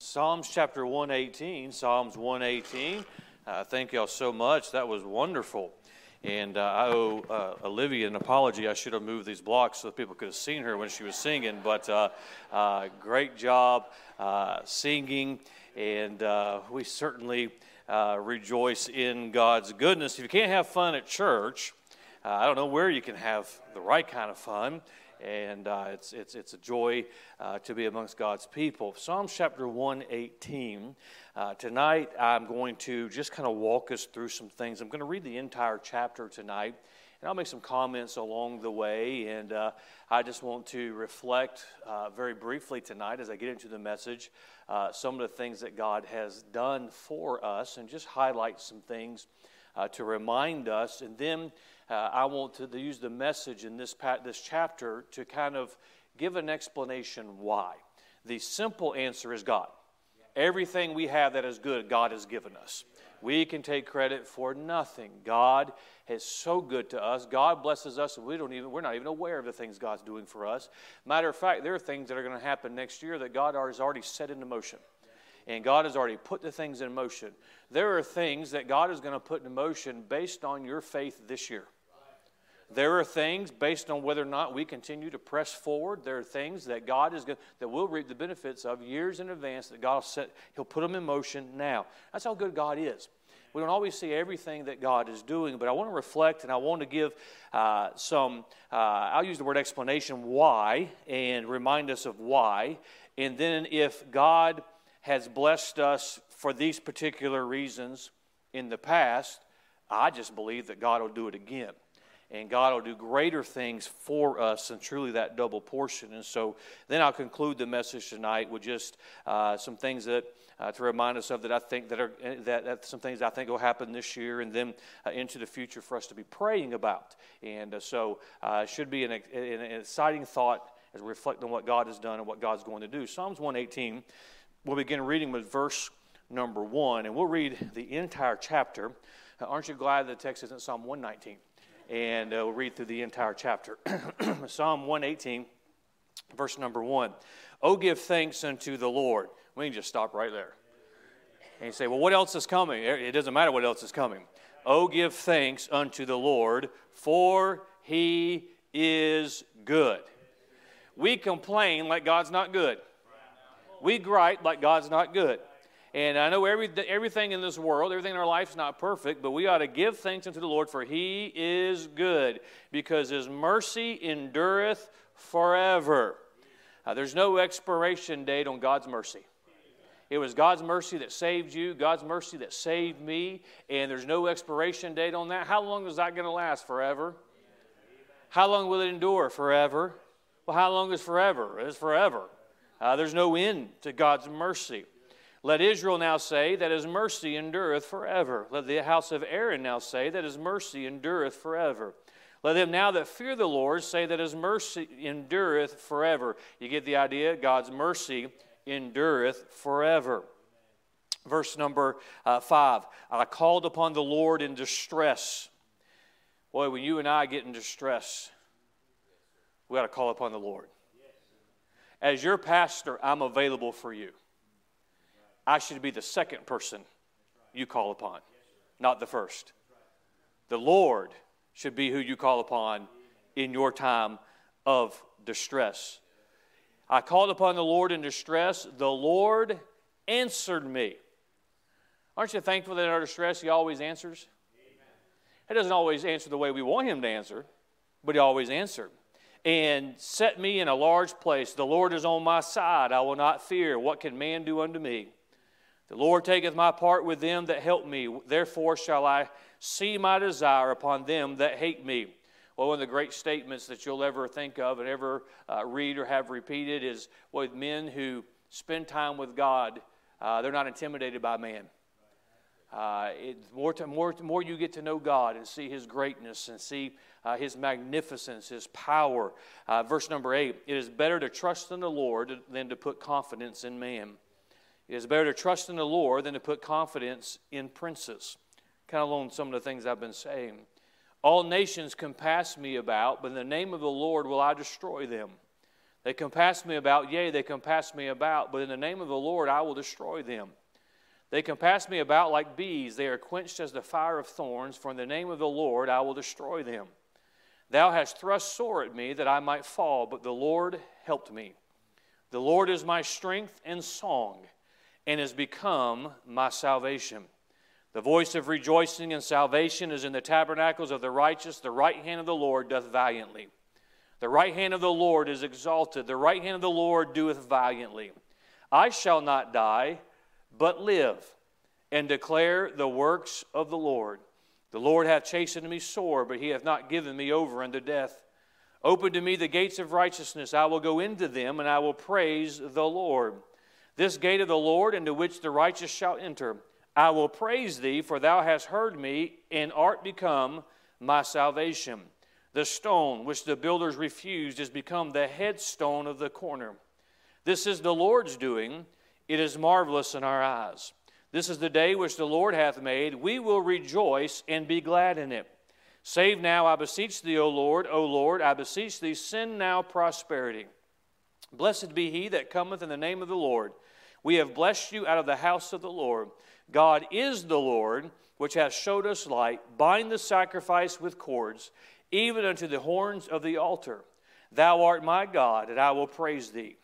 Psalms chapter 118, Psalms 118. Uh, thank y'all so much. That was wonderful. And uh, I owe uh, Olivia an apology. I should have moved these blocks so people could have seen her when she was singing. But uh, uh, great job uh, singing. And we certainly rejoice in God's goodness. If you can't have fun at church, I don't know where you can have the right kind of fun and uh, it's, it's, it's a joy uh, to be amongst God's people. Psalms chapter 118. Uh, tonight, I'm going to just kind of walk us through some things. I'm going to read the entire chapter tonight, and I'll make some comments along the way. And uh, I just want to reflect uh, very briefly tonight as I get into the message uh, some of the things that God has done for us and just highlight some things to remind us. And then uh, I want to use the message in this, this chapter to kind of give an explanation why. The simple answer is God. Everything we have that is good, God has given us. We can take credit for nothing. God is so good to us. God blesses us, and we don't even, we're not even aware of the things God's doing for us. Matter of fact, there are things that are going to happen next year that God has already set into motion. And God has already put the things in motion. There are things that God is going to put in motion based on your faith this year. There are things based on whether or not we continue to press forward. There are things that God is going that we'll reap the benefits of years in advance that God will set, He'll put them in motion now. That's how good God is. We don't always see everything that God is doing, but I want to reflect and I want to give uh, some, uh, I'll use the word explanation, why, and remind us of why. And then if God has blessed us for these particular reasons in the past, I just believe that God will do it again and God will do greater things for us and truly that double portion. And so then I'll conclude the message tonight with just uh, some things that uh, to remind us of that I think that are eh, that, that some things I think will happen this year and then uh, into the future for us to be praying about. And uh, so uh, it should be an, an, exciting thought as we reflect on what God has done and what God's going to do. Psalms 118. We'll begin reading with verse number one, and we'll read the entire chapter. Aren't you glad the text isn't Psalm 119? And uh, we'll read through the entire chapter. Psalm 118, verse number 1. Oh, give thanks unto the Lord. We can just stop right there. And you say, well, what else is coming? It doesn't matter what else is coming. Oh, give thanks unto the Lord, for he is good. We complain like God's not good. We gripe like God's not good. And I know every, everything in this world, everything in our life is not perfect, but we ought to give thanks unto the Lord, for he is good, because his mercy endureth forever. Uh, there's no expiration date on God's mercy. It was God's mercy that saved you, God's mercy that saved me, and there's no expiration date on that. How long is that going to last? Forever? How long will it endure? Forever. Well, how long is forever? It's forever. Uh, there's no end to God's mercy. Let Israel now say that his mercy endureth forever. Let the house of Aaron now say that his mercy endureth forever. Let them now that fear the Lord say that his mercy endureth forever. You get the idea? God's mercy endureth forever. Verse number uh, five I called upon the Lord in distress. Boy, when you and I get in distress, we got to call upon the Lord. As your pastor, I'm available for you. I should be the second person you call upon, not the first. The Lord should be who you call upon in your time of distress. I called upon the Lord in distress. The Lord answered me. Aren't you thankful that in our distress, He always answers? He doesn't always answer the way we want Him to answer, but He always answered. And set me in a large place. The Lord is on my side. I will not fear. What can man do unto me? The Lord taketh my part with them that help me. Therefore shall I see my desire upon them that hate me. Well, one of the great statements that you'll ever think of and ever uh, read or have repeated is with men who spend time with God, uh, they're not intimidated by man. Uh, it, more, to, more, more you get to know God and see His greatness and see uh, His magnificence, His power. Uh, verse number eight it is better to trust in the Lord than to put confidence in man. It is better to trust in the Lord than to put confidence in princes. Kind of along some of the things I've been saying. All nations compass me about, but in the name of the Lord will I destroy them. They compass me about, yea, they compass me about, but in the name of the Lord I will destroy them. They compass me about like bees, they are quenched as the fire of thorns, for in the name of the Lord I will destroy them. Thou hast thrust sore at me that I might fall, but the Lord helped me. The Lord is my strength and song, and has become my salvation. The voice of rejoicing and salvation is in the tabernacles of the righteous. The right hand of the Lord doth valiantly. The right hand of the Lord is exalted. The right hand of the Lord doeth valiantly. I shall not die, but live, and declare the works of the Lord. The Lord hath chastened me sore, but he hath not given me over unto death. Open to me the gates of righteousness. I will go into them, and I will praise the Lord. This gate of the Lord, into which the righteous shall enter. I will praise thee, for thou hast heard me, and art become my salvation. The stone which the builders refused is become the headstone of the corner. This is the Lord's doing. It is marvelous in our eyes. This is the day which the Lord hath made. We will rejoice and be glad in it. Save now, I beseech thee, O Lord, O Lord, I beseech thee, send now prosperity. Blessed be he that cometh in the name of the Lord. We have blessed you out of the house of the Lord. God is the Lord, which hath showed us light. Bind the sacrifice with cords, even unto the horns of the altar. Thou art my God, and I will praise thee.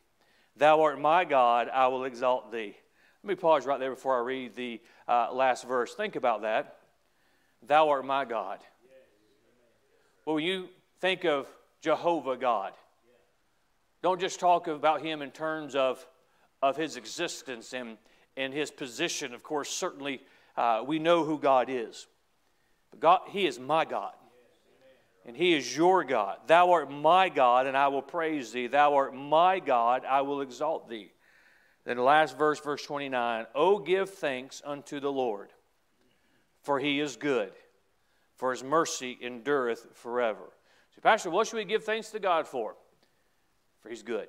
Thou art my God, I will exalt thee. Let me pause right there before I read the uh, last verse. Think about that. Thou art my God. Well, when you think of Jehovah God, don't just talk about him in terms of, of his existence and, and his position. Of course, certainly uh, we know who God is. But God, he is my God and he is your God. Thou art my God, and I will praise thee. Thou art my God, I will exalt thee. Then the last verse, verse 29 Oh, give thanks unto the Lord, for he is good, for his mercy endureth forever. So, Pastor, what should we give thanks to God for? For he's good.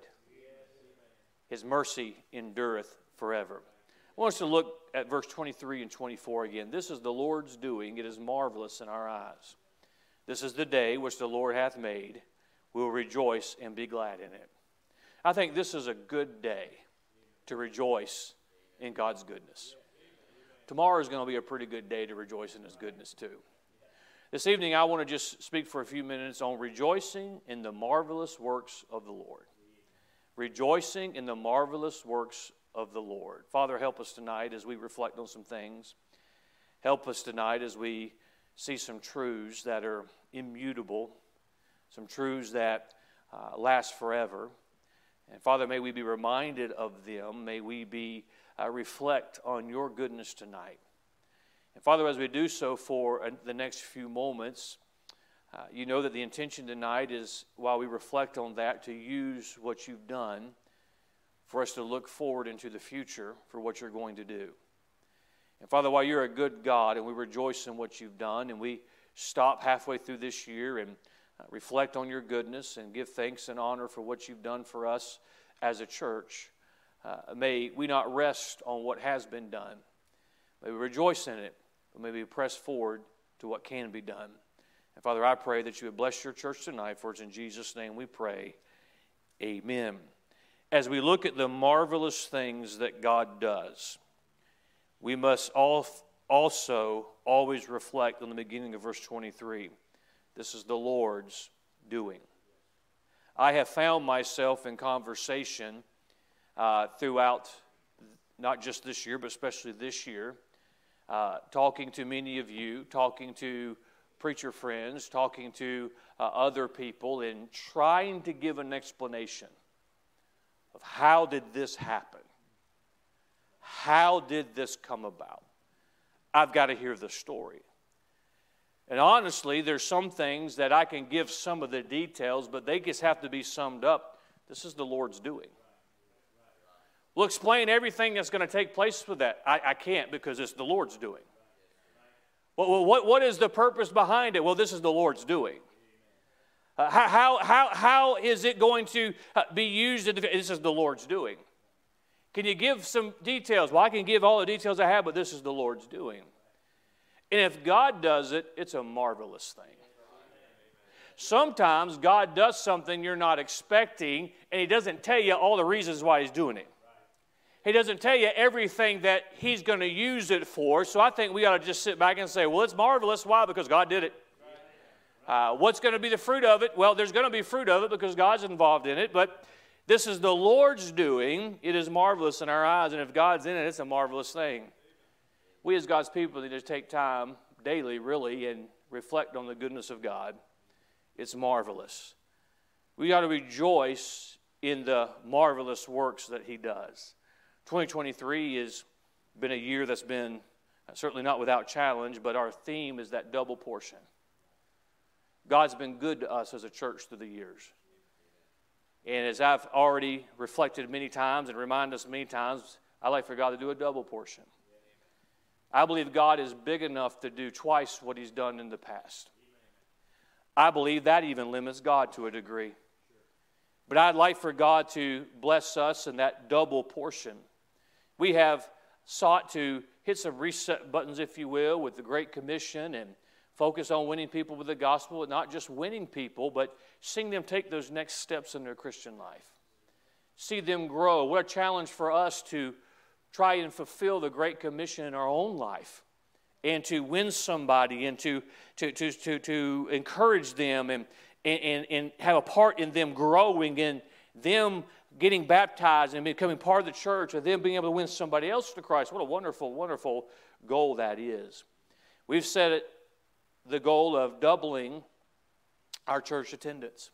His mercy endureth forever. I want us to look at verse 23 and 24 again. This is the Lord's doing, it is marvelous in our eyes. This is the day which the Lord hath made. We will rejoice and be glad in it. I think this is a good day to rejoice in God's goodness. Tomorrow is going to be a pretty good day to rejoice in His goodness, too. This evening, I want to just speak for a few minutes on rejoicing in the marvelous works of the Lord. Rejoicing in the marvelous works of the Lord. Father, help us tonight as we reflect on some things. Help us tonight as we see some truths that are immutable, some truths that uh, last forever. And Father, may we be reminded of them. May we be uh, reflect on your goodness tonight. And Father, as we do so for uh, the next few moments, uh, you know that the intention tonight is, while we reflect on that, to use what you've done for us to look forward into the future for what you're going to do. And Father, while you're a good God and we rejoice in what you've done, and we stop halfway through this year and uh, reflect on your goodness and give thanks and honor for what you've done for us as a church, uh, may we not rest on what has been done. May we rejoice in it, but may we press forward to what can be done. And Father, I pray that you would bless your church tonight, for it's in Jesus' name we pray. Amen. As we look at the marvelous things that God does, we must also always reflect on the beginning of verse 23. This is the Lord's doing. I have found myself in conversation uh, throughout not just this year, but especially this year, uh, talking to many of you, talking to preacher friends, talking to uh, other people, and trying to give an explanation of how did this happen? How did this come about? I've got to hear the story. And honestly, there's some things that I can give some of the details, but they just have to be summed up. This is the Lord's doing. We'll explain everything that's going to take place with that. I, I can't because it's the Lord's doing. Well, what, what is the purpose behind it? Well, this is the Lord's doing. Uh, how, how, how is it going to uh, be used? This is the Lord's doing. Can you give some details? Well, I can give all the details I have, but this is the Lord's doing. And if God does it, it's a marvelous thing. sometimes God does something you're not expecting, and He doesn't tell you all the reasons why He's doing it. He doesn't tell you everything that He's going to use it for. So I think we ought to just sit back and say, well, it's marvelous. Why? Because God did it. Uh, what's going to be the fruit of it? Well, there's going to be fruit of it because God's involved in it, but this is the Lord's doing. It is marvelous in our eyes, and if God's in it, it's a marvelous thing. We as God's people need to take time daily, really, and reflect on the goodness of God. It's marvelous. We ought to rejoice in the marvelous works that He does. 2023 has been a year that's been uh, certainly not without challenge, but our theme is that double portion. God's been good to us as a church through the years. And as I've already reflected many times and reminded us many times, I like for God to do a double portion. I believe God is big enough to do twice what He's done in the past. I believe that even limits God to a degree. But I'd like for God to bless us in that double portion. We have sought to hit some reset buttons, if you will, with the Great Commission and focus on winning people with the gospel, but not just winning people, but seeing them take those next steps in their Christian life. See them grow. What a challenge for us to try and fulfill the Great Commission in our own life and to win somebody and to, to, to, to, to encourage them and, and, and have a part in them growing and them getting baptized and becoming part of the church and then being able to win somebody else to Christ. What a wonderful, wonderful goal that is. We've set it the goal of doubling our church attendance.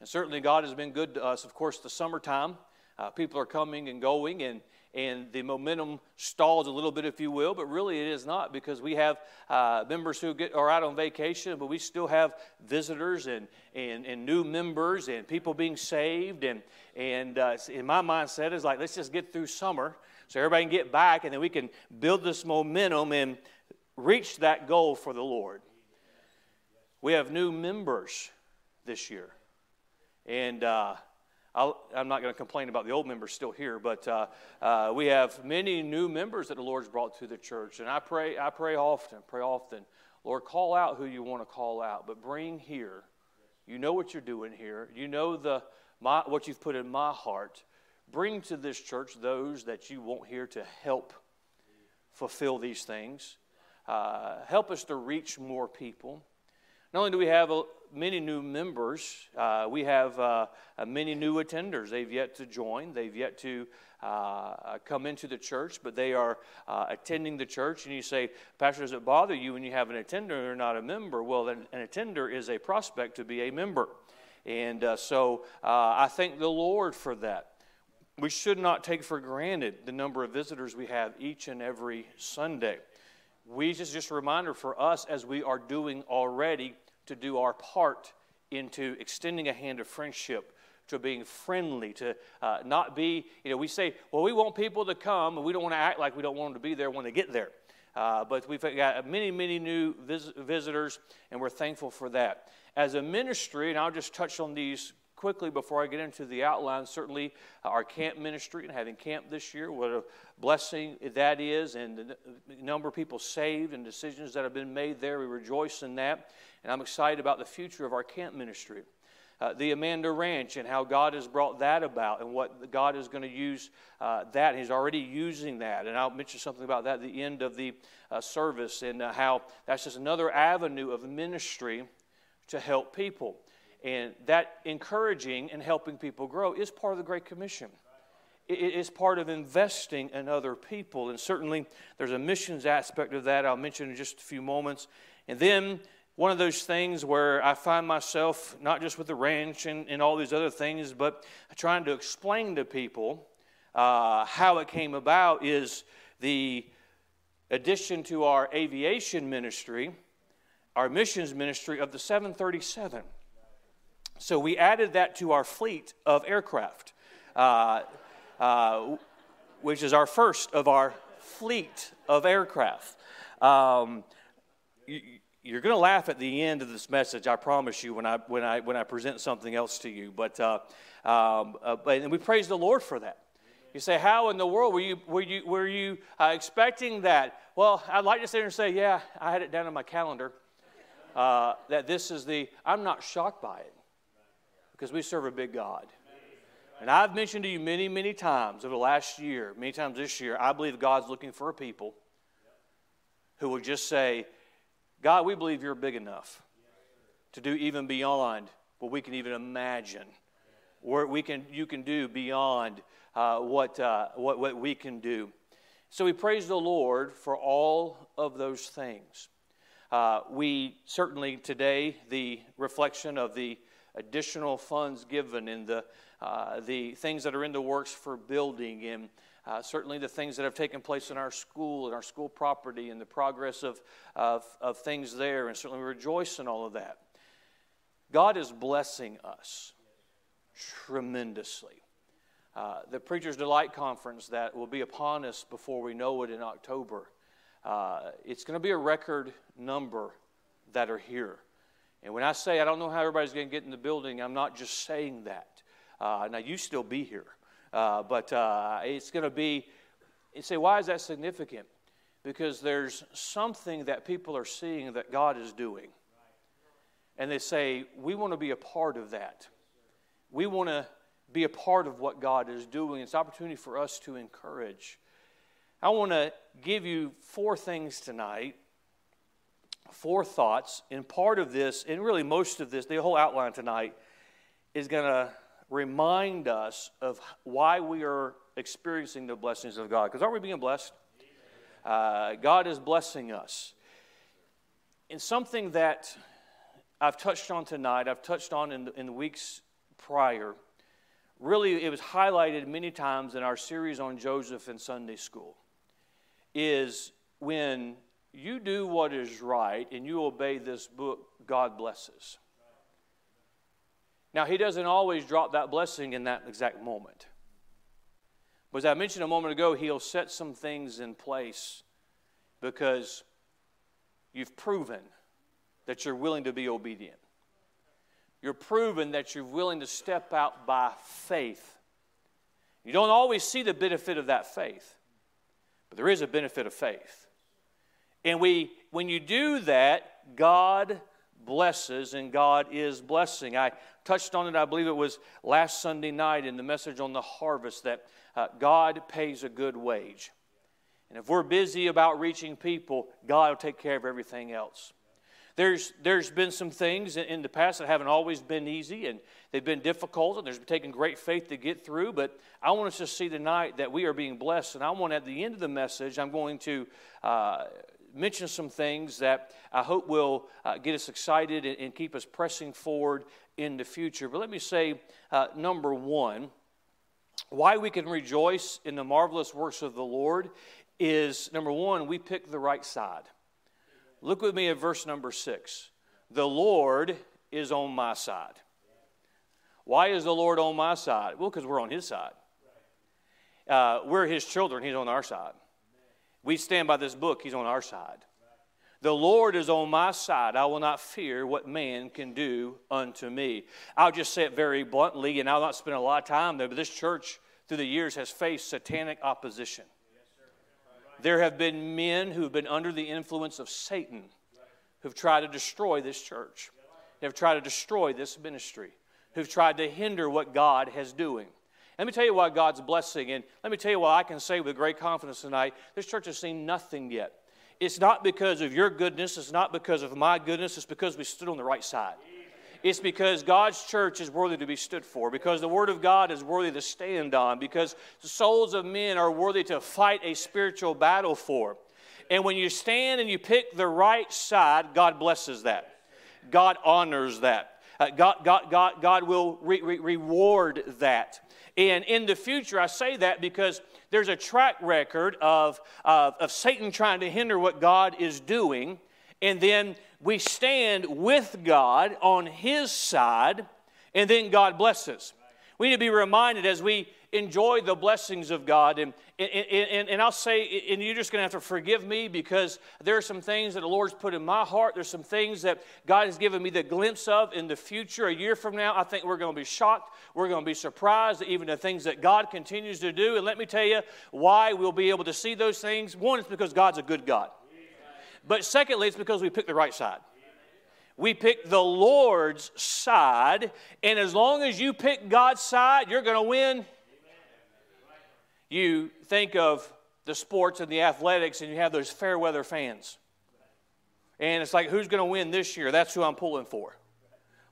And certainly God has been good to us. Of course, the summertime, uh, people are coming and going, and, and the momentum stalls a little bit, if you will, but really it is not because we have uh, members who get, are out on vacation, but we still have visitors and, and, and new members and people being saved. And, and uh, in my mindset, is like, let's just get through summer so everybody can get back, and then we can build this momentum and reach that goal for the Lord. We have new members this year. And uh, i am not going to complain about the old members still here, but uh, uh, we have many new members that the Lord's brought to the church. And I pray, I pray often, pray often, Lord, call out who you want to call out, but bring here. You know what you're doing here. You know the, my, what you've put in my heart. Bring to this church those that you want here to help fulfill these things. Uh, help us to reach more people. Not only do we have many new members, uh, we have uh, uh, many new attenders. They've yet to join, they've yet to uh, uh, come into the church, but they are uh, attending the church. And you say, Pastor, does it bother you when you have an attender and not a member? Well, an, an attender is a prospect to be a member. And so I thank the Lord for that. We should not take for granted the number of visitors we have each and every Sunday. We just just a reminder for us as we are doing already to do our part into extending a hand of friendship to being friendly, to uh, not be, you know, we say, well, we want people to come, and we don't want to act like we don't want them to be there when they get there. Uh, but we've got many, many new vis- visitors, and we're thankful for that. As a ministry, and I'll just touch on these quickly before I get into the outline. Certainly, our camp ministry and having camp this year, what a blessing that is, and the number of people saved and decisions that have been made there. We rejoice in that. And I'm excited about the future of our camp ministry. Uh, the Amanda Ranch and how God has brought that about and what God is going to use uh, that. He's already using that. And I'll mention something about that at the end of the uh, service and uh, how that's just another avenue of ministry to help people. And that encouraging and helping people grow is part of the Great Commission. It is part of investing in other people. And certainly there's a missions aspect of that I'll mention in just a few moments. And then one of those things where I find myself, not just with the ranch and, and all these other things, but trying to explain to people uh, how it came about is the addition to our aviation ministry, our missions ministry of the 737. So we added that to our fleet of aircraft, uh, uh, which is our first of our fleet of aircraft. Um, you're going to laugh at the end of this message, I promise you, when I, when I, when I present something else to you. But, uh, um, uh, but and we praise the Lord for that. You say, How in the world were you, were you, were you uh, expecting that? Well, I'd like to sit here and say, Yeah, I had it down on my calendar. uh, that this is the, I'm not shocked by it because we serve a big God. And I've mentioned to you many, many times over the last year, many times this year, I believe God's looking for a people who will just say, God, we believe you're big enough to do even beyond what we can even imagine. What we can, you can do beyond uh, what, uh, what, what we can do. So we praise the Lord for all of those things. Uh, we certainly today, the reflection of the additional funds given and the, uh, the things that are in the works for building and uh, certainly the things that have taken place in our school and our school property and the progress of, of, of things there, and certainly we rejoice in all of that. God is blessing us tremendously. Uh, the Preacher's Delight Conference that will be upon us before we know it in October, uh, it's going to be a record number that are here. And when I say I don't know how everybody's going to get in the building, I'm not just saying that. Uh, now, you still be here. Uh, but uh, it's going to be, you say, why is that significant? Because there's something that people are seeing that God is doing. And they say, we want to be a part of that. We want to be a part of what God is doing. It's opportunity for us to encourage. I want to give you four things tonight, four thoughts. And part of this, and really most of this, the whole outline tonight, is going to remind us of why we are experiencing the blessings of God. Because aren't we being blessed? Uh, God is blessing us. And something that I've touched on tonight, I've touched on in the, in the weeks prior, really it was highlighted many times in our series on Joseph in Sunday school, is when you do what is right and you obey this book, God blesses. Now, He doesn't always drop that blessing in that exact moment. But as I mentioned a moment ago, He'll set some things in place because you've proven that you're willing to be obedient. You're proven that you're willing to step out by faith. You don't always see the benefit of that faith, but there is a benefit of faith. And we, when you do that, God blesses and God is blessing. I touched on it, I believe it was last Sunday night in the message on the harvest that uh, God pays a good wage. And if we're busy about reaching people, God will take care of everything else. There's, there's been some things in the past that haven't always been easy and they've been difficult and there's taken great faith to get through. But I want us to see tonight that we are being blessed. And I want at the end of the message, I'm going to uh, mention some things that I hope will uh, get us excited and, and, keep us pressing forward in the future. But let me say, uh, number one, why we can rejoice in the marvelous works of the Lord is number one, we pick the right side. Look with me at verse number six. The Lord is on my side. Why is the Lord on my side? Well, because we're on His side. Uh, we're His children, He's on our side. We stand by this book, He's on our side. The Lord is on my side. I will not fear what man can do unto me. I'll just say it very bluntly, and I'll not spend a lot of time there, but this church through the years has faced satanic opposition. There have been men who have been under the influence of Satan who've tried to destroy this church, have tried to destroy this ministry, who've tried to hinder what God has doing. Let me tell you why God's blessing, and let me tell you why I can say with great confidence tonight this church has seen nothing yet. It's not because of your goodness, it's not because of my goodness, it's because we stood on the right side. It's because God's church is worthy to be stood for, because the Word of God is worthy to stand on, because the souls of men are worthy to fight a spiritual battle for. And when you stand and you pick the right side, God blesses that. God honors that. Uh, God, God, God, God will re- re- reward that. And in the future, I say that because there's a track record of, of, of Satan trying to hinder what God is doing. And then we stand with God on his side, and then God blesses. We need to be reminded as we enjoy the blessings of God. And, and, and, and I'll say, and you're just going to have to forgive me because there are some things that the Lord's put in my heart. There's some things that God has given me the glimpse of in the future. A year from now, I think we're going to be shocked. We're going to be surprised at even the things that God continues to do. And let me tell you why we'll be able to see those things. One is because God's a good God. But secondly, it's because we picked the right side. We pick the Lord's side, and as long as you pick God's side, you're going to win. You think of the sports and the athletics, and you have those fair weather fans. And it's like, who's going to win this year? That's who I'm pulling for.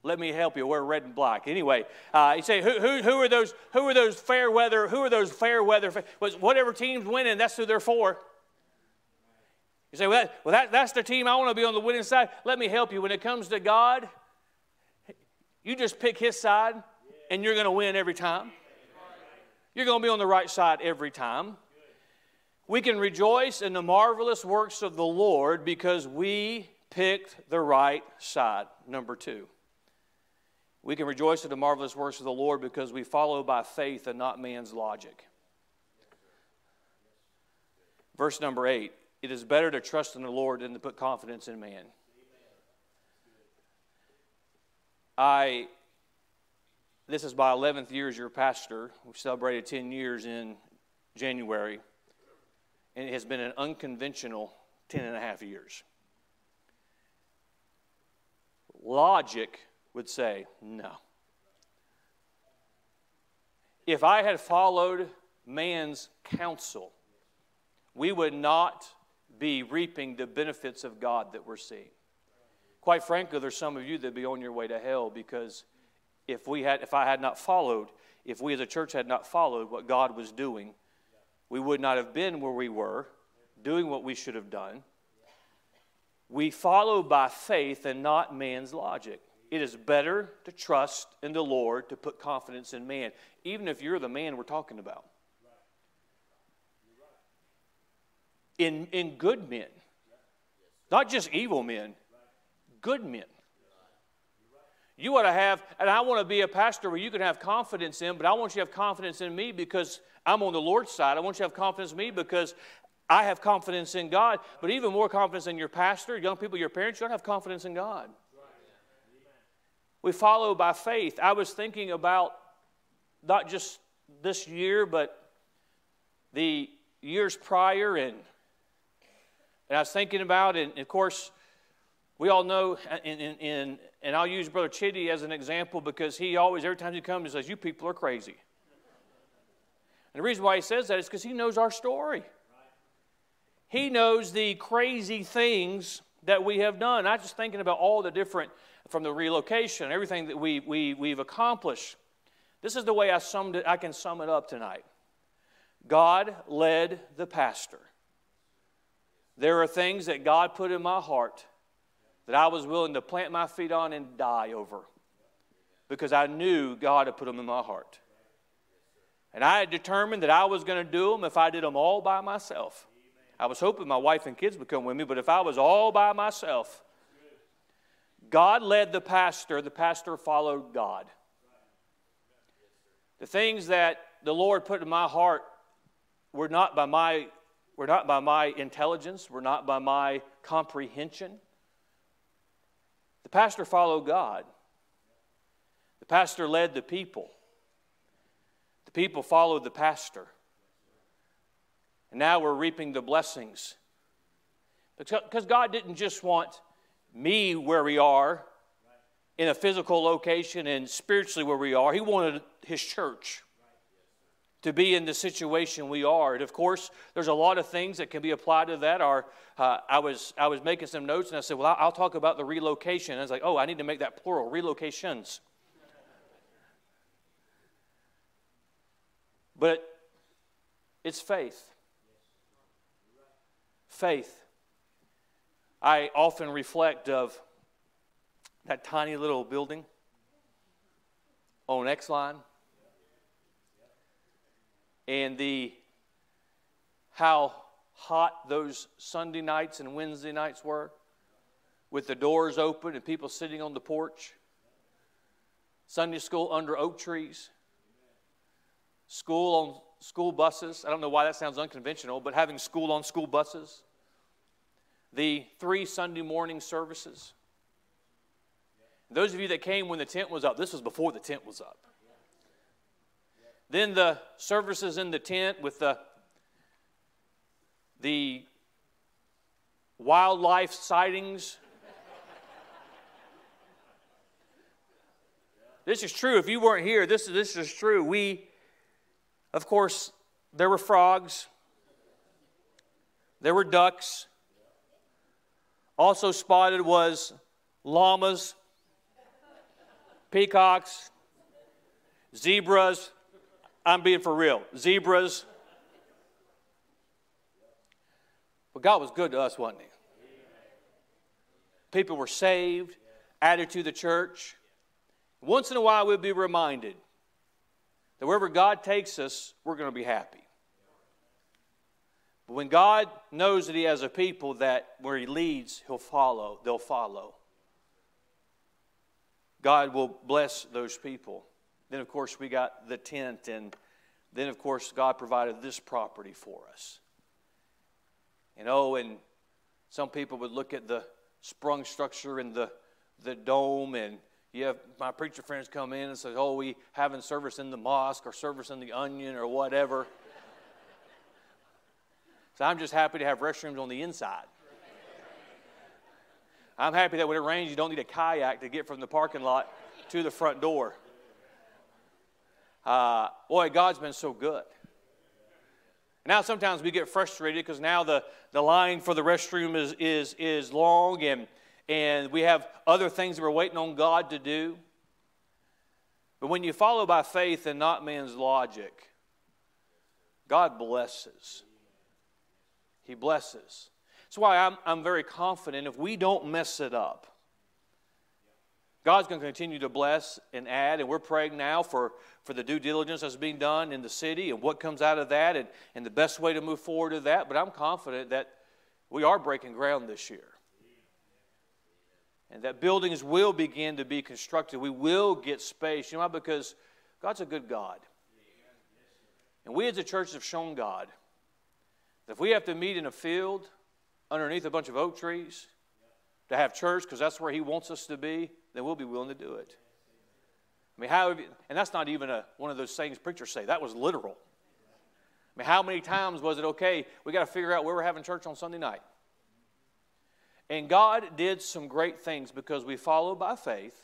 Let me help you. We're red and black. Anyway, uh, you say, who, who, who, are those? Who are those fair weather? Who are those fair weather? Whatever team's winning, that's who they're for. You say, well, that, well that, that's the team I want to be on the winning side. Let me help you. When it comes to God, you just pick His side, and you're going to win every time. You're going to be on the right side every time. We can rejoice in the marvelous works of the Lord because we picked the right side. Number two. We can rejoice in the marvelous works of the Lord because we follow by faith and not man's logic. Verse number eight it is better to trust in the Lord than to put confidence in man. I, this is my 11th year as your pastor. We celebrated 10 years in January, and it has been an unconventional 10 and a half years. Logic would say no. If I had followed man's counsel, we would not be reaping the benefits of God that we're seeing. Quite frankly, there's some of you that be on your way to hell because if we had if I had not followed, if we as a church had not followed what God was doing, we would not have been where we were, doing what we should have done. We follow by faith and not man's logic. It is better to trust in the Lord to put confidence in man, even if you're the man we're talking about. in, in good men, not just evil men, good men. You ought to have, and I want to be a pastor where you can have confidence in, but I want you to have confidence in me because I'm on the Lord's side. I want you to have confidence in me because I have confidence in God, but even more confidence in your pastor, young people, your parents, you don't have confidence in God. We follow by faith. I was thinking about not just this year, but the years prior and and I was thinking about and of course, we all know, in, in, in, and I'll use Brother Chitty as an example because he always, every time he comes, he says, You people are crazy. And the reason why he says that is because he knows our story. He knows the crazy things that we have done. I'm just thinking about all the different, from the relocation, everything that we, we, we've accomplished. This is the way I, summed it, I can sum it up tonight. God led the pastor. There are things that God put in my heart that I was willing to plant my feet on and die over because I knew God had put them in my heart. And I had determined that I was going to do them if I did them all by myself. I was hoping my wife and kids would come with me, but if I was all by myself, God led the pastor, the pastor followed God. The things that the Lord put in my heart were not by my were not by my intelligence, were not by my comprehension. Pastor followed God. The pastor led the people. The people followed the pastor. And now we're reaping the blessings. Because God didn't just want me where we are in a physical location and spiritually where we are, He wanted His church to be in the situation we are. And of course, there's a lot of things that can be applied to that. Our, uh, I, was, I was making some notes and I said, Well, I'll, I'll talk about the relocation. And I was like, Oh, I need to make that plural relocations. But it's faith. Faith. I often reflect of that tiny little building on X line and the how hot those Sunday nights and Wednesday nights were with the doors open and people sitting on the porch. Sunday school under oak trees. School on school buses. I don't know why that sounds unconventional, but having school on school buses. The three Sunday morning services. Those of you that came when the tent was up, this was before the tent was up. Then the services in the tent with the, the wildlife sightings This is true. If you weren't here, this, this is true. We, of course, there were frogs, there were ducks. Also spotted was llamas, peacocks, zebras. I'm being for real. Zebras. But God was good to us, wasn't He? People were saved, added to the church. Once in a while, we'll be reminded that wherever God takes us, we're going to be happy. But when God knows that He has a people that where He leads, He'll follow, they'll follow. God will bless those people. Then, of course, we got the tent, and then, of course, God provided this property for us. You know, and some people would look at the sprung structure and the, the dome, and you have my preacher friends come in and say, Oh, we having service in the mosque or service in the onion or whatever. so I'm just happy to have restrooms on the inside. I'm happy that when it rains, you don't need a kayak to get from the parking lot to the front door. Uh, boy, God's been so good. Now, sometimes we get frustrated because now the, the line for the restroom is, is, is long and, and we have other things that we're waiting on God to do. But when you follow by faith and not man's logic, God blesses. He blesses. That's why I'm, I'm very confident if we don't mess it up, God's going to continue to bless and add, and we're praying now for, for the due diligence that's being done in the city and what comes out of that and, and the best way to move forward to that. But I'm confident that we are breaking ground this year. And that buildings will begin to be constructed. We will get space. You know why? Because God's a good God. And we as a church have shown God that if we have to meet in a field underneath a bunch of oak trees to have church because that's where He wants us to be, then we'll be willing to do it. I mean, how, you, and that's not even a, one of those things preachers say. That was literal. I mean, how many times was it okay? We got to figure out where we're having church on Sunday night. And God did some great things because we follow by faith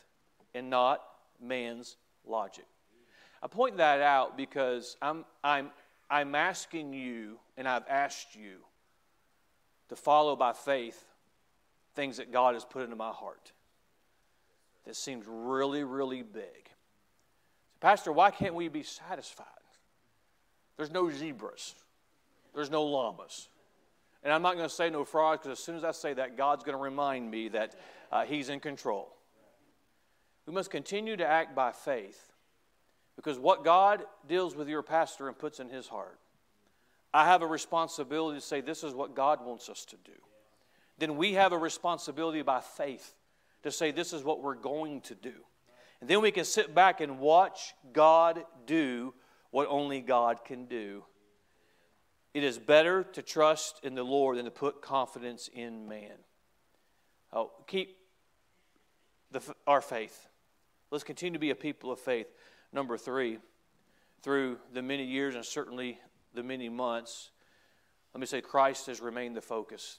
and not man's logic. I point that out because I'm, I'm, I'm asking you, and I've asked you, to follow by faith things that God has put into my heart that seems really, really big. Pastor, why can't we be satisfied? There's no zebras, there's no llamas. And I'm not going to say no frogs because as soon as I say that, God's going to remind me that uh, He's in control. We must continue to act by faith because what God deals with your pastor and puts in his heart, I have a responsibility to say, This is what God wants us to do. Then we have a responsibility by faith to say, This is what we're going to do. And then we can sit back and watch God do what only God can do. It is better to trust in the Lord than to put confidence in man. Oh, keep the, our faith. Let's continue to be a people of faith. Number three, through the many years and certainly the many months, let me say Christ has remained the focus.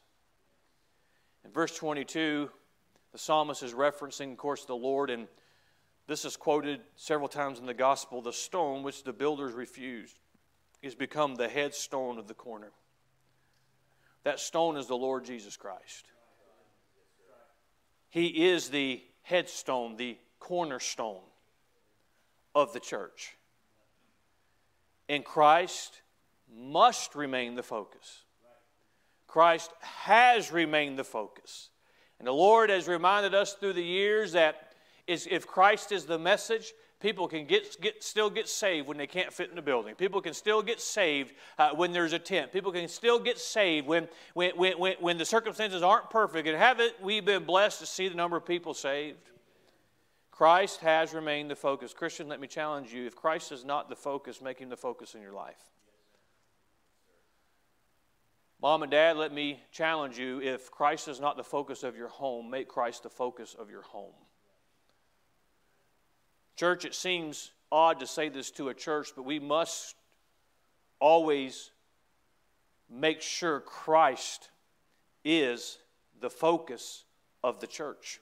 In verse 22, the psalmist is referencing, of course, the Lord, and this is quoted several times in the gospel. The stone which the builders refused is become the headstone of the corner. That stone is the Lord Jesus Christ. He is the headstone, the cornerstone of the church. And Christ must remain the focus. Christ has remained the focus. And the Lord has reminded us through the years that if Christ is the message, people can get, get, still get saved when they can't fit in the building. People can still get saved uh, when there's a tent. People can still get saved when, when, when, when the circumstances aren't perfect. And haven't we been blessed to see the number of people saved? Christ has remained the focus. Christian, let me challenge you. If Christ is not the focus, make him the focus in your life. Mom and dad, let me challenge you if Christ is not the focus of your home, make Christ the focus of your home. Church, it seems odd to say this to a church, but we must always make sure Christ is the focus of the church.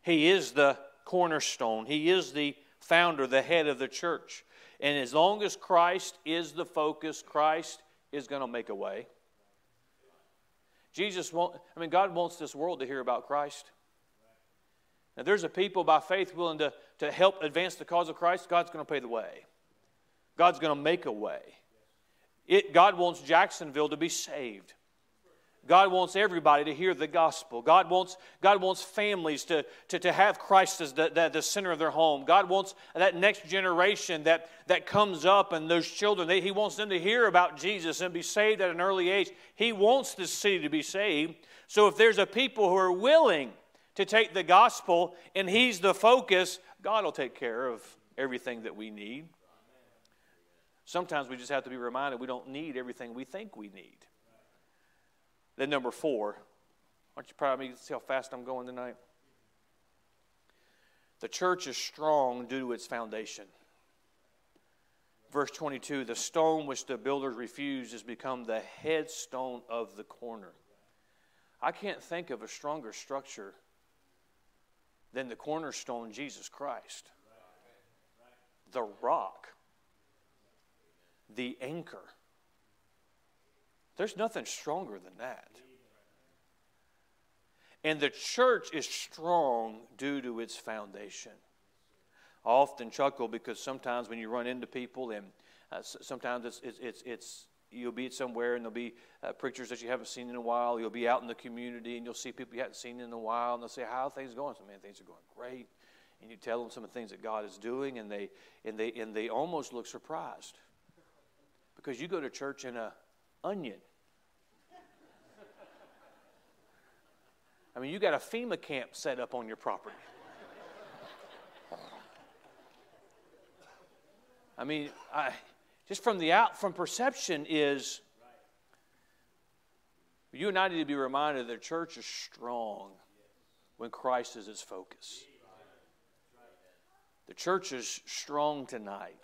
He is the cornerstone. He is the founder, the head of the church. And as long as Christ is the focus, Christ is going to make a way. Jesus won't, I mean, God wants this world to hear about Christ. Now, there's a people by faith willing to, to help advance the cause of Christ, God's going to pay the way. God's going to make a way. It, God wants Jacksonville to be saved. God wants everybody to hear the gospel. God wants, God wants families to, to, to have Christ as the, the, the center of their home. God wants that next generation that, that comes up and those children, they, He wants them to hear about Jesus and be saved at an early age. He wants this city to be saved. So if there's a people who are willing to take the gospel and He's the focus, God will take care of everything that we need. Sometimes we just have to be reminded we don't need everything we think we need. Then, number four, aren't you proud of me? See how fast I'm going tonight? The church is strong due to its foundation. Verse 22 the stone which the builders refused has become the headstone of the corner. I can't think of a stronger structure than the cornerstone, Jesus Christ. The rock, the anchor. There's nothing stronger than that. And the church is strong due to its foundation. I often chuckle because sometimes when you run into people, and uh, sometimes it's, it's, it's, it's, you'll be somewhere and there'll be uh, preachers that you haven't seen in a while. You'll be out in the community and you'll see people you haven't seen in a while, and they'll say, "How are things going?" So, man, things are going great. And you tell them some of the things that God is doing, and they and they and they almost look surprised because you go to church in a onion. I mean, you got a FEMA camp set up on your property. I mean, I, just from the out, from perception is you and I need to be reminded that the church is strong when Christ is its focus. The church is strong tonight.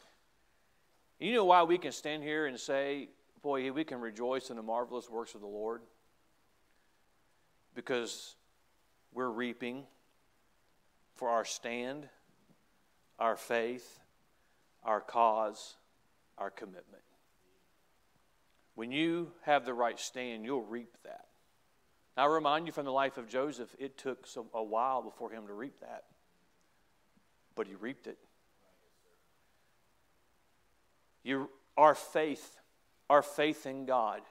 You know why we can stand here and say, boy, we can rejoice in the marvelous works of the Lord? because we're reaping for our stand, our faith, our cause, our commitment. When you have the right stand, you'll reap that. I remind you from the life of Joseph, it took some, a while before him to reap that, but he reaped it. You, our faith, our faith in God.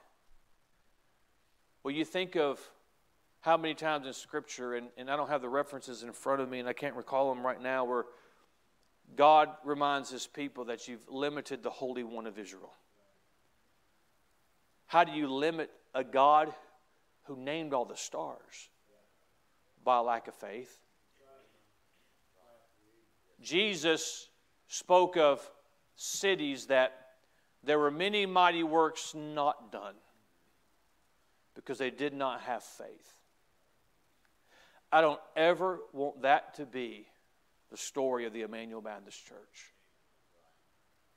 Well, you think of how many times in Scripture, and, and I don't have the references in front of me and I can't recall them right now, where God reminds his people that you've limited the Holy One of Israel. How do you limit a God who named all the stars? By lack of faith. Jesus spoke of cities that there were many mighty works not done because they did not have faith. I don't ever want that to be the story of the Emmanuel Baptist Church.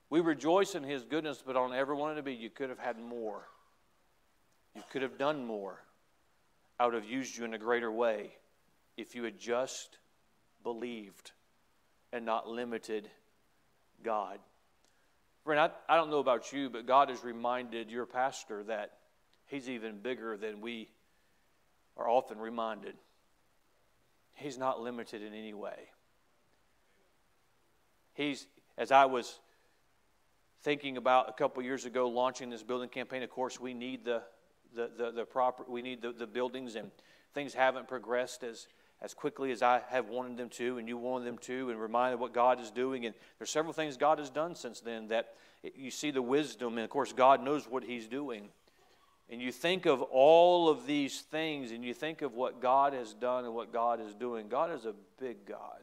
We rejoice in His goodness, but on every one of be you could have had more. You could have done more. I would have used you in a greater way if you had just believed and not limited God. Friend, I, I don't know about you, but God has reminded your pastor that He's even bigger than we are often reminded. He's not limited in any way. He's, as I was thinking about a couple years ago launching this building campaign, of course, we need the, the, the, the proper, we need the, the buildings, and things haven't progressed as, as quickly as I have wanted them to, and you wanted them to, and reminded what God is doing. And there's several things God has done since then that you see the wisdom, and of course, God knows what He's doing and you think of all of these things and you think of what God has done and what God is doing, God is a big God.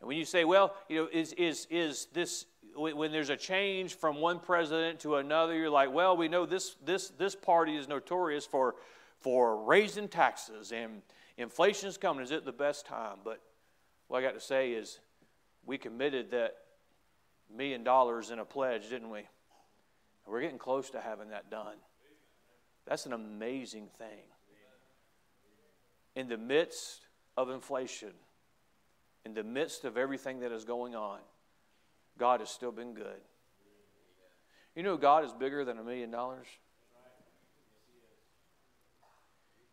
And when you say, well, you know, is, is, is this, when there's a change from one president to another, you're like, well, we know this, this, this party is notorious for, for raising taxes and inflation's coming. Is it the best time? But what I got to say is, we committed that million dollars in a pledge, didn't we? we're getting close to having that done. That's an amazing thing. In the midst of inflation, in the midst of everything that is going on, God has still been good. You know, God is bigger than a million dollars.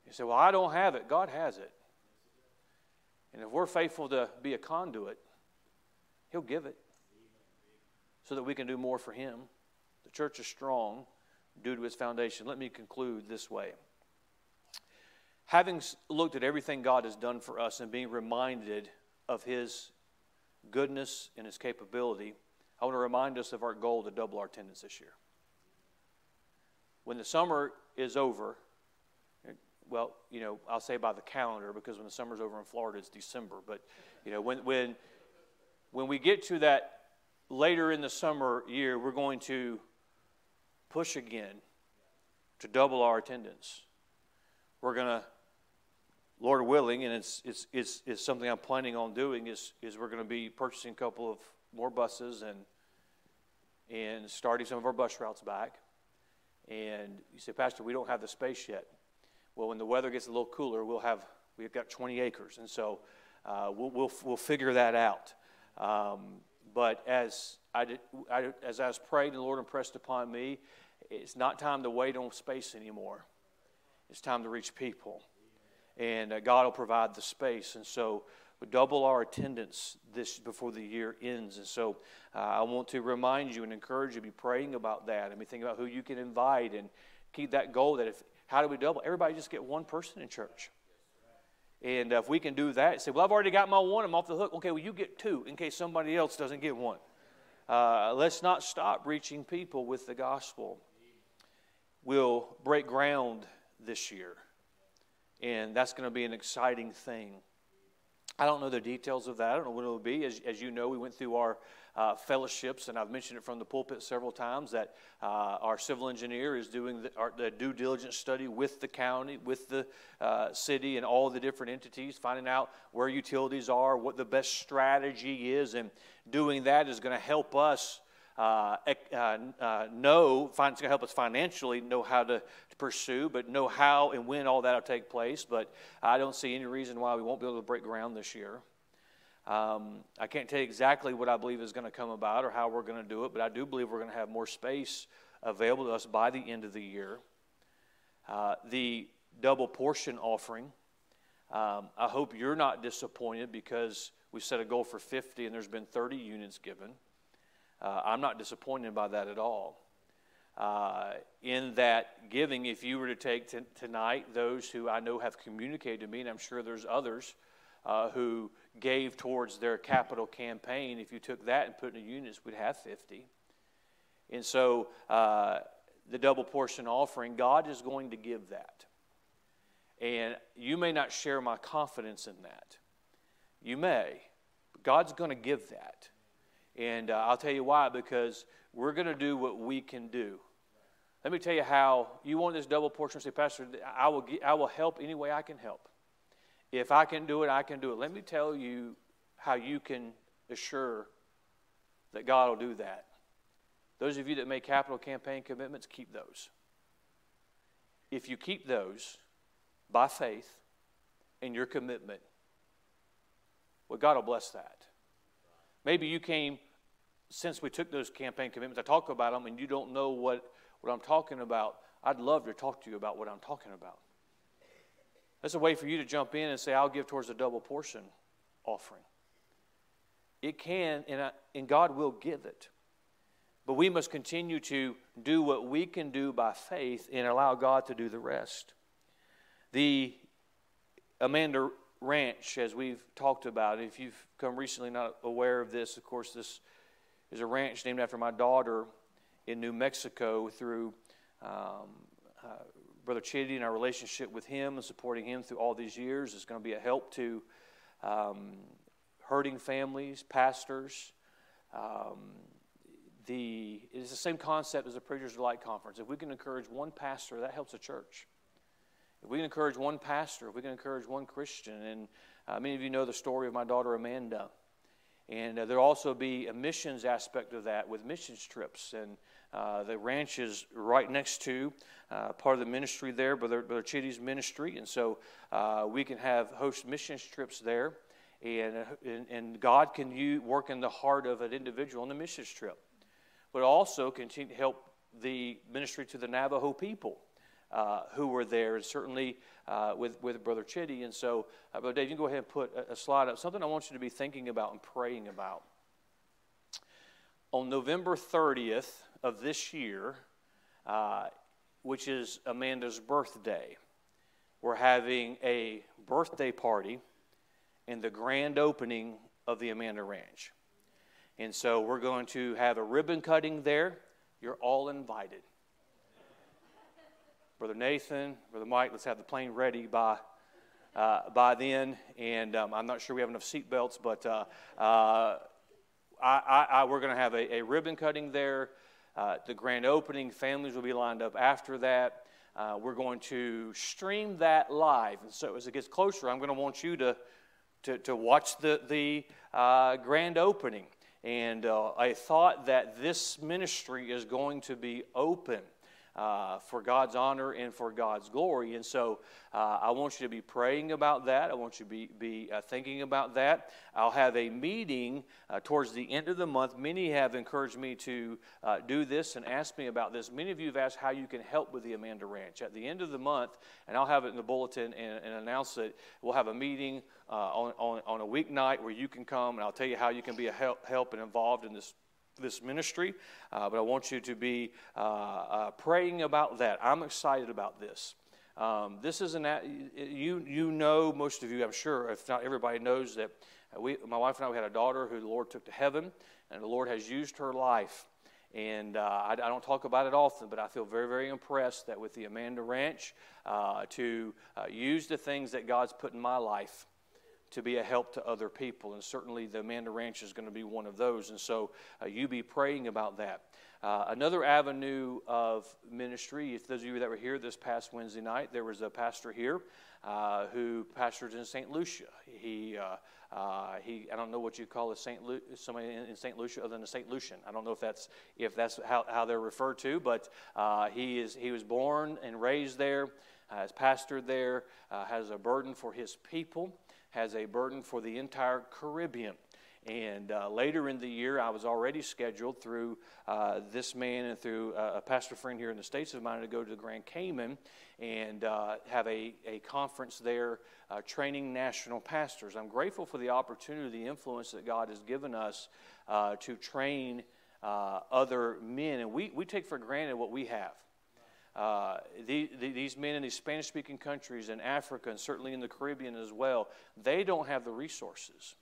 You say, Well, I don't have it. God has it. And if we're faithful to be a conduit, He'll give it so that we can do more for Him. The church is strong due to its foundation. Let me conclude this way. Having looked at everything God has done for us and being reminded of His goodness and His capability, I want to remind us of our goal to double our attendance this year. When the summer is over, well, you know, I'll say by the calendar because when the summer's over in Florida, it's December. But, you know, when, when, when we get to that later in the summer year, we're going to push again to double our attendance. We're going to, Lord willing, and it's, it's, it's, it's something I'm planning on doing, is, is we're going to be purchasing a couple of more buses and, and starting some of our bus routes back. And you say, Pastor, we don't have the space yet. Well, when the weather gets a little cooler, we'll have, we've got 20 acres. And so uh, we'll, we'll, we'll figure that out. Um, but as I, did, I, as I was praying, the Lord impressed upon me, it's not time to wait on space anymore. It's time to reach people. And uh, God will provide the space. And so double our attendance this before the year ends. And so uh, I want to remind you and encourage you to be praying about that and be thinking about who you can invite and keep that goal that if how do we double? Everybody just get one person in church. And if we can do that, say, well, I've already got my one, I'm off the hook. Okay, well, you get two in case somebody else doesn't get one. Uh, let's not stop reaching people with the gospel. We'll break ground this year, and that's going to be an exciting thing. I don't know the details of that. I don't know what it will be. As, as you know, we went through our uh, fellowships, and I've mentioned it from the pulpit several times that uh, our civil engineer is doing the, our, the, due diligence study with the county, with the uh, city, and all the different entities, finding out where utilities are, what the best strategy is, and doing that is going to help us. Uh, uh, uh, know, it's going to help us financially know how to, to, pursue, but know how and when all that will take place. But I don't see any reason why we won't be able to break ground this year. Um, I can't tell you exactly what I believe is going to come about or how we're going to do it, but I do believe we're going to have more space available to us by the end of the year. Uh, the double portion offering, um, I hope you're not disappointed because we set a goal for 50 and there's been 30 units given. Uh, I'm not disappointed by that at all. Uh, in that giving, if you were to take t- tonight those who I know have communicated to me, and I'm sure there's others uh, who gave towards their capital campaign, if you took that and put in units, we'd have 50. And so uh, the double portion offering, God is going to give that. And you may not share my confidence in that. You may. But God's going to give that. And uh, I'll tell you why, because we're going to do what we can do. Let me tell you how you want this double portion. Say, Pastor, I will, I will help any way I can help. If I can do it, I can do it. Let me tell you how you can assure that God will do that. Those of you that make capital campaign commitments, keep those. If you keep those by faith and your commitment, well, God will bless that. Maybe you came since we took those campaign commitments. I talk about them and you don't know what, what I'm talking about. I'd love to talk to you about what I'm talking about. That's a way for you to jump in and say, I'll give towards a double portion offering. It can, and, I, and God will give it. But we must continue to do what we can do by faith and allow God to do the rest. The Amanda Ranch, as we've talked about, if you've come recently not aware of this, of course, this is a ranch named after my daughter in New Mexico through um, uh, Brother Chitty and our relationship with him and supporting him through all these years is going to be a help to um, hurting families, pastors. Um, the, it is the same concept as the Preacher's Delight Conference. If we can encourage one pastor, that helps a church. If we can encourage one pastor, if we can encourage one Christian, and uh, many of you know the story of my daughter Amanda. And uh, there'll also be a missions aspect of that with missions trips. And uh, the ranch is right next to uh, part of the ministry there, Brother, Brother Chitty's ministry. And so uh, we can have host missions trips there. and, and, and God can you work in the heart of an individual on the missions trip, but also continue to help the ministry to the Navajo people uh, who were there, and certainly uh, with, with Brother Chitty. And so, uh, Brother Dave, you can go ahead and put a, a slide up. Something I want you to be thinking about and praying about. On November 30th of this year, uh, which is Amanda's birthday, we're having a birthday party and the grand opening of the Amanda Ranch. And so we're going to have a ribbon cutting there. You're all invited. Brother Nathan, Brother Mike, let's have the plane ready by, uh, by then. And um, I'm not sure we have enough seat belts, but uh, uh, I, I, we're going to have a, a, ribbon cutting there. Uh, the grand opening, families will be lined up after that. Uh, we're going to stream that live. And so as it gets closer, I'm going to want you to, to, to watch the, the uh, grand opening. And I thought that this ministry is going to be open uh, for God's honor and for God's glory. And so uh, I want you to be praying about that. I want you to be, be uh, thinking about that. I'll have a meeting uh, towards the end of the month. Many have encouraged me to uh, do this and asked me about this. Many of you have asked how you can help with the Amanda Ranch. At the end of the month, and I'll have it in the bulletin and, and announce it, we'll have a meeting uh, on, on, on a weeknight where you can come, and I'll tell you how you can be a help, help and involved in this this ministry, uh, but I want you to be uh, uh, praying about that. I'm excited about this. Um, this is an you you know most of you I'm sure if not everybody knows that we my wife and I we had a daughter who the Lord took to heaven and the Lord has used her life and uh, I, I, don't talk about it often, but I feel very, very impressed that with the Amanda Ranch, uh, to uh, use the things that God's put in my life to be a help to other people. And certainly the Amanda Ranch is going to be one of those. And so uh, you be praying about that. Uh, another avenue of ministry, if those of you that were here this past Wednesday night, there was a pastor here uh, who pastored in St. Lucia. He, uh, uh, he, I don't know what you call a Saint Lu- somebody in, in, St. Lucia other than a Saint Lucian. I don't know if that's if that's how, how they're referred to, but uh, he is he was born and raised there, has pastored there, has a burden for his people has a burden for the entire Caribbean. And uh, later in the year, I was already scheduled through uh, this man and through uh, a pastor friend here in the States of mine to go to the Grand Cayman and uh, have a, a conference there uh, training national pastors. I'm grateful for the opportunity, the influence that God has given us uh, to train other men. And we, we take for granted what we have. Uh, the, the, these men in these Spanish speaking countries in Africa and certainly in the Caribbean as well, they don't have the resources.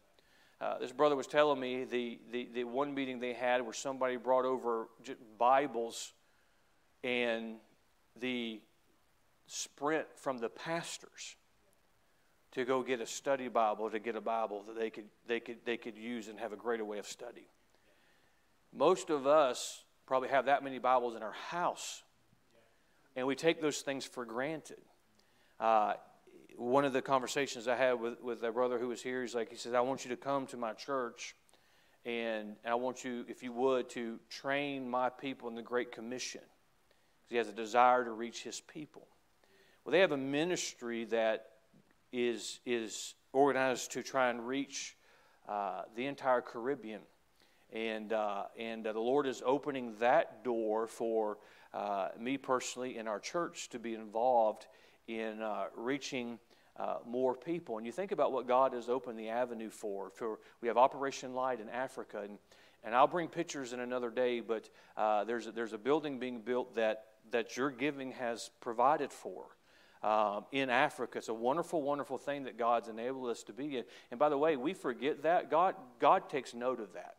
Uh, this brother was telling me the, the, the one meeting they had where somebody brought over Bibles and the sprint from the pastors to go get a study Bible, to get a Bible that they could, they could, they could use and have a greater way of study. Most of us probably have that many Bibles in our house and we take those things for granted. Uh, one of the conversations I had with, with a brother who was here, he's like, he says, I want you to come to my church, and I want you, if you would, to train my people in the Great Commission. He has a desire to reach his people. Well, they have a ministry that is, is organized to try and reach uh, the entire Caribbean. And, uh, and uh, the Lord is opening that door for uh, me personally and our church to be involved in uh, reaching uh, more people. And you think about what God has opened the avenue for. For we have Operation Light in Africa, and and I'll bring pictures in another day. But uh, there's a, there's a building being built that that your giving has provided for. Um, in Africa. It's a wonderful, wonderful thing that God's enabled us to be in. And by the way, we forget that. God, God takes note of that.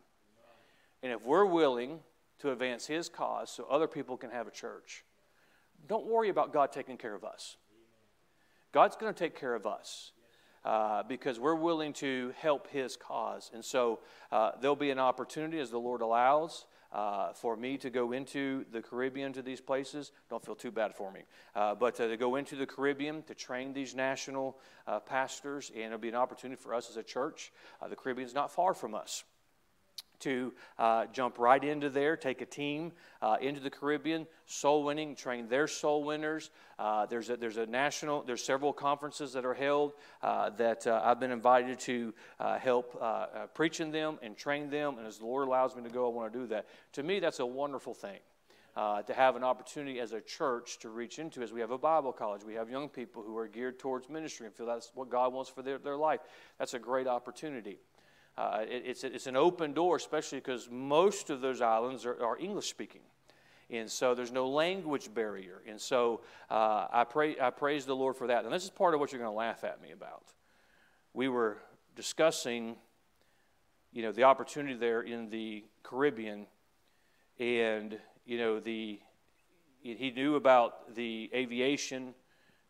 And if we're willing to advance His cause so other people can have a church. Don't worry about God taking care of us. God's going to take care of us. Uh, because we're willing to help his cause. And so uh, there'll be an opportunity as the Lord allows uh, for me to go into the Caribbean to these places. Don't feel too bad for me. Uh, but to go into the Caribbean to train these national uh, pastors, and it'll be an opportunity for us as a church. Uh, the Caribbean's not far from us to uh, jump right into there, take a team uh, into the Caribbean, soul winning, train their soul winners. Uh, there's, a, there's a national, there's several conferences that are held uh, that uh, I've been invited to uh, help preach in them and train them. And as the Lord allows me to go, I want to do that. To me, that's a wonderful thing. Uh, to have an opportunity as a church to reach into as we have a Bible college. We have young people who are geared towards ministry and feel that's what God wants for their, their life. That's a great opportunity. Uh, it, it's, it's an open door, especially because most of those islands are, are English speaking. And so there's no language barrier. And so uh, I, pray, I praise the Lord for that. And this is part of what you're going to laugh at me about. We were discussing, you know, the opportunity there in the Caribbean and you know, the, he knew about the aviation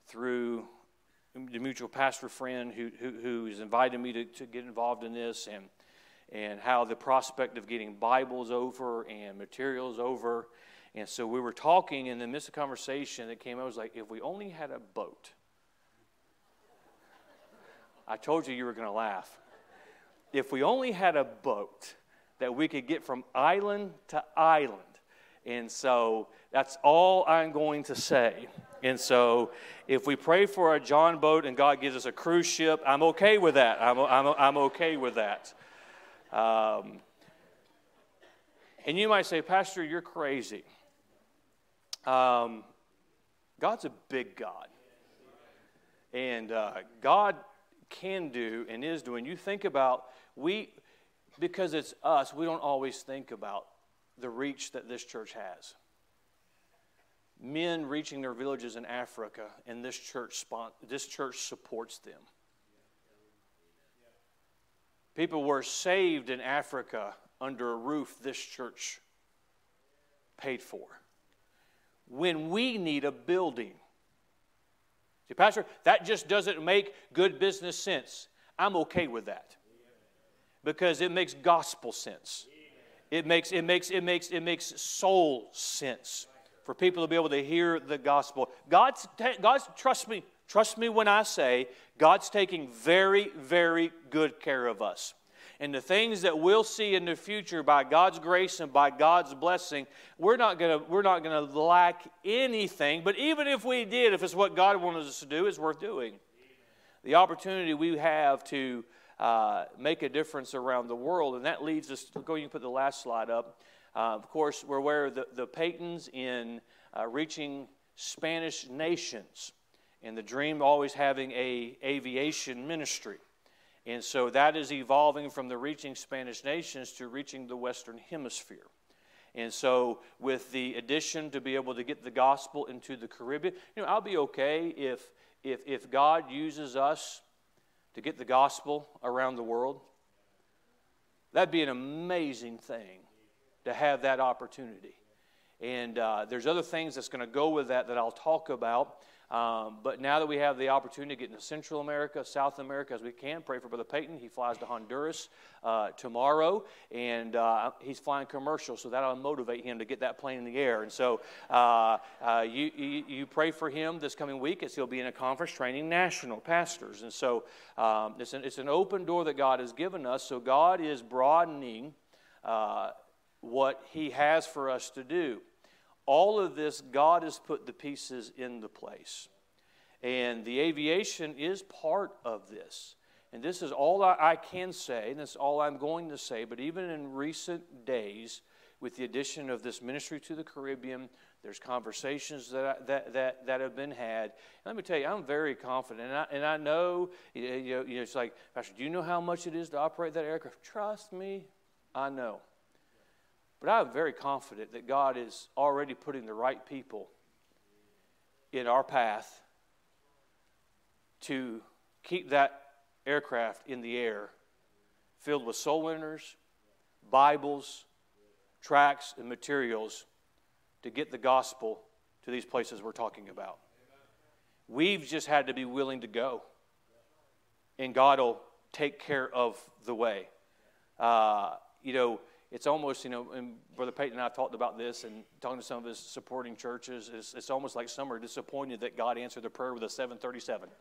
through the mutual pastor friend who, who, who's invited me to, to get involved in this and, and how the prospect of getting Bibles over and materials over. And so we were talking, and in the midst of conversation, that came, I was like, if we only had a boat. I told you you were going to laugh. If we only had a boat that we could get from island to island, and so that's all I'm going to say. And so if we pray for a John boat and God gives us a cruise ship, I'm okay with that. I'm, I'm, I'm okay with that. Um, and you might say, Pastor, you're crazy. Um, God's a big God. And uh, God can do and is doing. You think about, we, because it's us, we don't always think about the reach that this church has. Men reaching their villages in Africa, and this church, this church supports them. People were saved in Africa under a roof this church paid for. When we need a building, see, Pastor, that just doesn't make good business sense. I'm okay with that because it makes gospel sense. It makes, it makes, it makes, it makes soul sense for people to be able to hear the gospel. God's, God's, trust me, trust me when I say God's taking very, very good care of us. And the things that we'll see in the future by God's grace and by God's blessing, we're not gonna, we're not gonna lack anything. But even if we did, if it's what God wanted us to do, it's worth doing. The opportunity we have to uh, make a difference around the world. And that leads us to go, you put the last slide up. Uh, of course, we're aware of the, the Peytons in uh, reaching Spanish nations and the dream of always having a aviation ministry. And so that is evolving from the reaching Spanish nations to reaching the Western Hemisphere. And so, with the addition to be able to get the gospel into the Caribbean, you know, I'll be okay if, if, if God uses us to get the gospel around the world. That'd be an amazing thing to have that opportunity. And uh, there's other things that's going to go with that that I'll talk about. Um, but now that we have the opportunity to get into Central America, South America as we can, pray for Brother Peyton. He flies to Honduras uh, tomorrow, and uh, he's flying commercial, so that'll motivate him to get that plane in the air. And so uh, uh you, you, you, pray for him this coming week as he'll be in a conference training national pastors. And so um, it's, an, it's an open door that God has given us. So God is broadening uh, what He has for us to do all of this, God has put the pieces into place. And the aviation is part of this. And this is all I, can say, and this is all I'm going to say. But even in recent days, with the addition of this ministry to the Caribbean, there's conversations that, I, that, that, that have been had. And let me tell you, I'm very confident. And I, and I know, you know, you know, it's like, Pastor, do you know how much it is to operate that aircraft? Trust me, I know. But I'm very confident that God is already putting the right people in our path to keep that aircraft in the air filled with soul winners, Bibles, tracts, and materials to get the gospel to these places we're talking about. We've just had to be willing to go, and God will take care of the way. Uh, you know, it's almost, you know, and Brother Peyton and I talked about this and talking to some of his supporting churches. It's, it's almost like some are disappointed that God answered the prayer with a 737.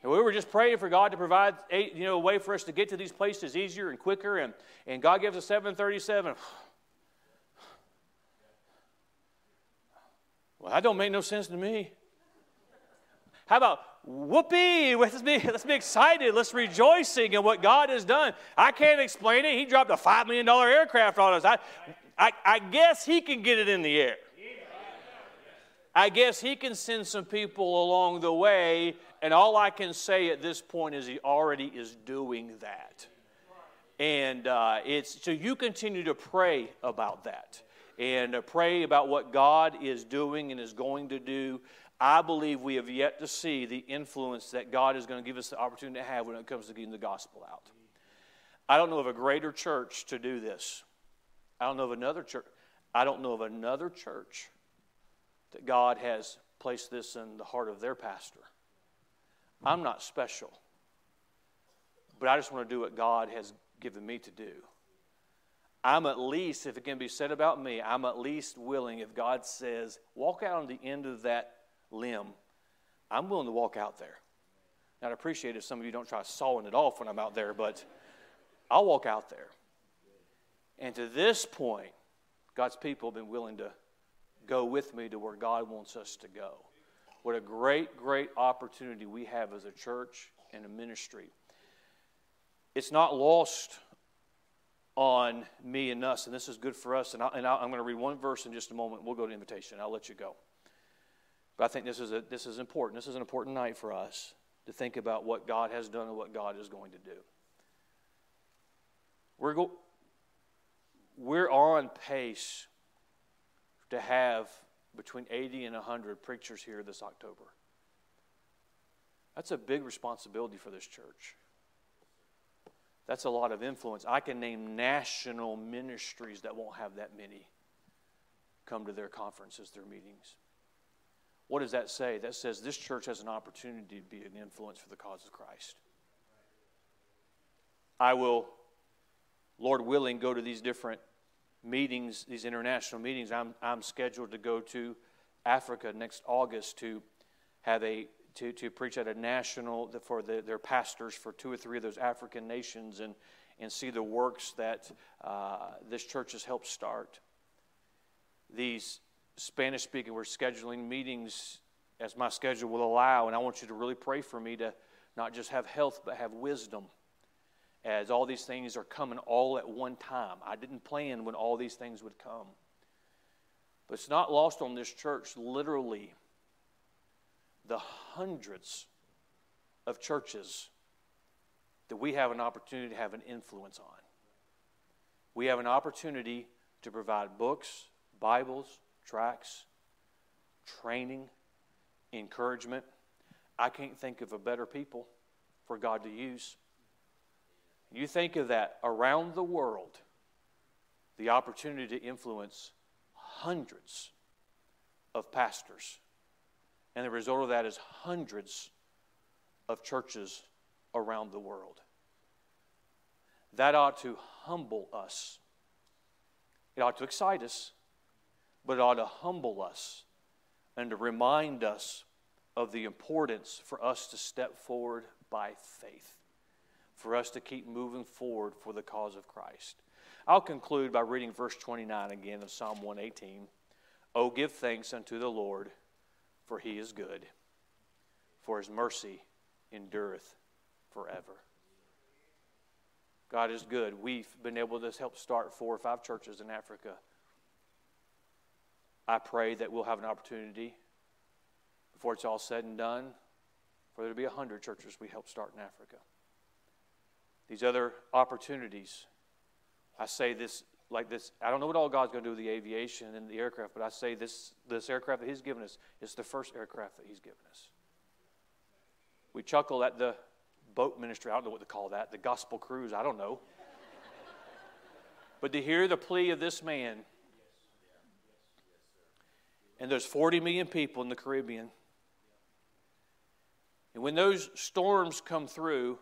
And we were just praying for God to provide a, you know, a way for us to get to these places easier and quicker, and, and God gives us 737. Well, that don't make no sense to me. How about whoopee? Let's be, let's be excited. Let's rejoicing in what God has done. I can't explain it. He dropped a $5 million aircraft on us. I, I, I guess he can get it in the air. I guess he can send some people along the way, and all I can say at this point is he already is doing that. And uh, it's so you continue to pray about that and uh, pray about what God is doing and is going to do. I believe we have yet to see the influence that God is going to give us the opportunity to have when it comes to getting the gospel out. I don't know of a greater church to do this. I don't know of another church. I don't know of another church that God has placed this in the heart of their pastor. I'm not special, but I just want to do what God has given me to do. I'm at least, if it can be said about me, I'm at least willing, if God says, walk out on the end of that limb, I'm willing to walk out there. Now, I'd appreciate if some of you don't try sawing it off when I'm out there, but I'll walk out there. And to this point, God's people have been willing to go with me to where God wants us to go. What a great, great opportunity we have as a church and a ministry. It's not lost on me and us, and this is good for us. And, I, am going to read one verse in just a moment. We'll go to invitation. I'll let you go. But I think this is, a, this is important. This is an important night for us to think about what God has done and what God is going to do. We're, go, we're on pace to have between 80 and 100 preachers here this October. That's a big responsibility for this church. That's a lot of influence. I can name national ministries that won't have that many come to their conferences, their meetings. What does that say? That says this church has an opportunity to be an influence for the cause of Christ. I will, Lord willing, go to these different meetings, these international meetings. I'm, I'm scheduled to go to Africa next August to have a to, to preach at a national for the, their pastors for two or three of those African nations and, and see the works that uh, this church has helped start. These Spanish speaking, we're scheduling meetings as my schedule will allow, and I want you to really pray for me to not just have health, but have wisdom as all these things are coming all at one time. I didn't plan when all these things would come. But it's not lost on this church, literally, the hundreds of churches that we have an opportunity to have an influence on. We have an opportunity to provide books, Bibles, tracts, training, encouragement. I can't think of a better people for God to use. You think of that around the world, the opportunity to influence hundreds of pastors. And the result of that is hundreds of churches around the world. That ought to humble us. It ought to excite us, but it ought to humble us and to remind us of the importance for us to step forward by faith for us to keep moving forward for the cause of Christ. I'll conclude by reading verse 29 again of Psalm 118. Oh, give thanks unto the Lord, for he is good, for his mercy endureth forever. God is good. We've been able to help start four or five churches in Africa. I pray that we'll have an opportunity before it's all said and done for there to be a hundred churches we help start in Africa these other opportunities. I say this like this I don't know what all God's going to do with the aviation and the aircraft, but I say this, this aircraft that He's given us is the first aircraft that He's given us. We chuckle at the boat ministry. I don't know what to call that. The gospel cruise. I don't know. but to hear the plea of this man, and there's 40 million people in the Caribbean. And when those storms come through,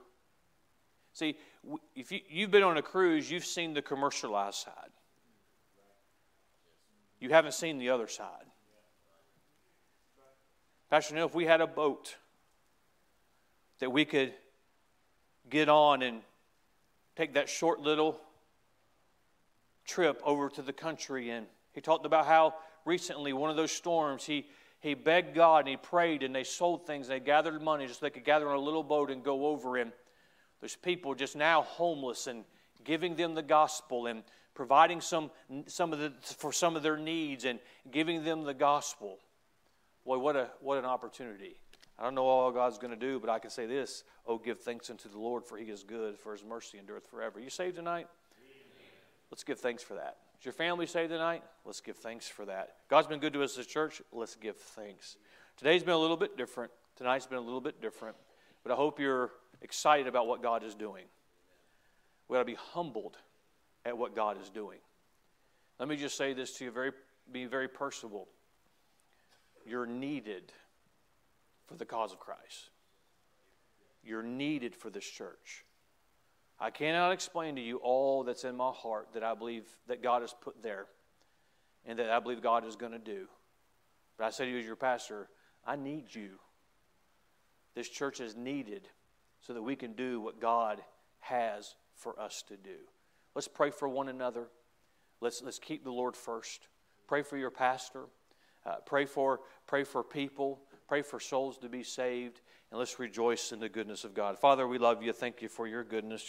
See, if you, you've been on a cruise, you've seen the commercialized side. You haven't seen the other side. Pastor Neal, if we had a boat that we could get on and take that short little trip over to the country. And he talked about how recently, one of those storms, he, he begged God and he prayed and they sold things. They gathered money just so they could gather on a little boat and go over. And there's people just now homeless and giving them the gospel and providing some, some of the, for some of their needs and giving them the gospel. Boy, what, a, what an opportunity. I don't know all God's going to do, but I can say this Oh, give thanks unto the Lord, for he is good, for his mercy endureth forever. You saved tonight? Let's give thanks for that. Is your family saved tonight? Let's give thanks for that. God's been good to us as a church. Let's give thanks. Today's been a little bit different. Tonight's been a little bit different. But I hope you're excited about what God is doing. We ought to be humbled at what God is doing. Let me just say this to you, very, be very personable. You're needed for the cause of Christ. You're needed for this church. I cannot explain to you all that's in my heart that I believe that God has put there and that I believe God is going to do. But I say to you as your pastor, I need you. This church is needed so that we can do what God has for us to do. Let's pray for one another. Let's, let's keep the Lord first. Pray for your pastor. Uh, pray, for, pray for people. Pray for souls to be saved. And let's rejoice in the goodness of God. Father, we love you. Thank you for your goodness.